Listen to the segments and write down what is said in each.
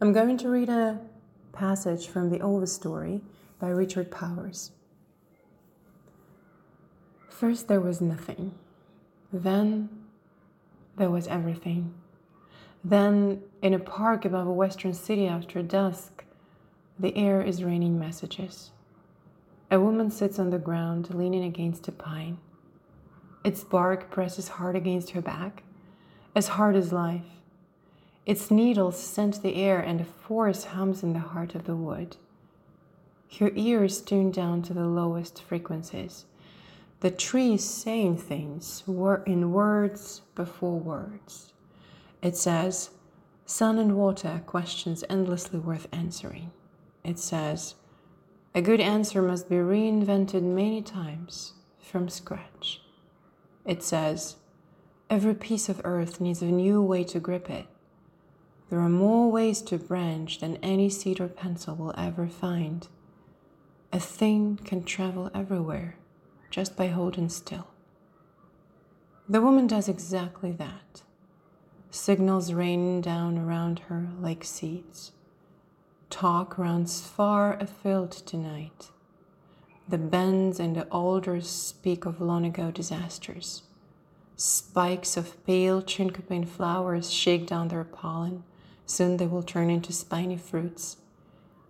I'm going to read a passage from the Overstory by Richard Powers. First, there was nothing. Then, there was everything. Then, in a park above a western city after dusk, the air is raining messages. A woman sits on the ground, leaning against a pine. Its bark presses hard against her back, as hard as life. Its needles scent the air, and a force hums in the heart of the wood. Her ears tune down to the lowest frequencies. The trees saying things were in words before words. It says, Sun and water, questions endlessly worth answering. It says, a good answer must be reinvented many times from scratch. It says, every piece of earth needs a new way to grip it. There are more ways to branch than any seed or pencil will ever find. A thing can travel everywhere just by holding still. The woman does exactly that. Signals rain down around her like seeds. Talk runs far afield tonight. The bends and the alders speak of long ago disasters. Spikes of pale chinquapin flowers shake down their pollen Soon they will turn into spiny fruits.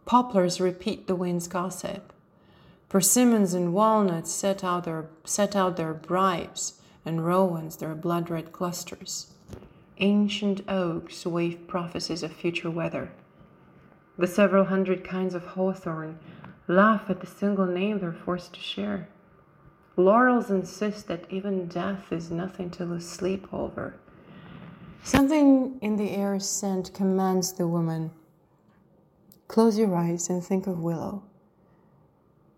Poplars repeat the wind's gossip. Persimmons and walnuts set out their, set out their bribes, and rowans their blood red clusters. Ancient oaks wave prophecies of future weather. The several hundred kinds of hawthorn laugh at the single name they're forced to share. Laurels insist that even death is nothing to lose sleep over. Something in the air scent commands the woman. Close your eyes and think of willow.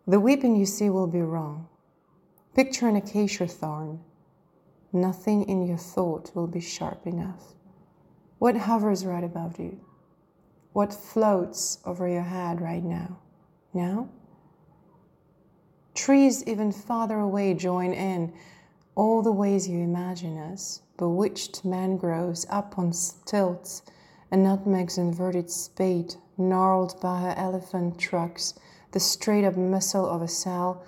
The weeping you see will be wrong. Picture an acacia thorn. Nothing in your thought will be sharp enough. What hovers right above you? What floats over your head right now? Now? Trees even farther away join in all the ways you imagine us bewitched mangroves up on stilts, a nutmeg's inverted spade, gnarled baobab elephant trucks, the straight up muscle of a cell,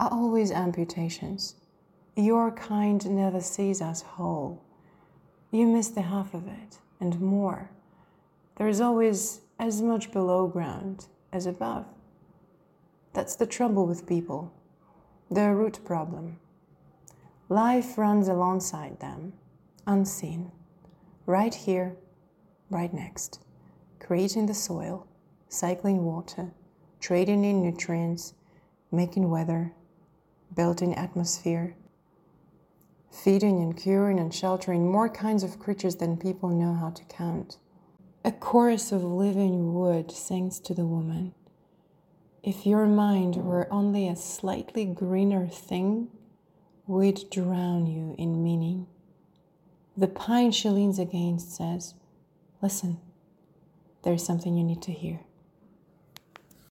are always amputations. Your kind never sees us whole. You miss the half of it, and more. There is always as much below ground as above. That's the trouble with people, their root problem. Life runs alongside them, unseen, right here, right next, creating the soil, cycling water, trading in nutrients, making weather, building atmosphere, feeding and curing and sheltering more kinds of creatures than people know how to count. A chorus of living wood sings to the woman. If your mind were only a slightly greener thing, we'd drown you in meaning. The pine she leans against says, Listen, there's something you need to hear.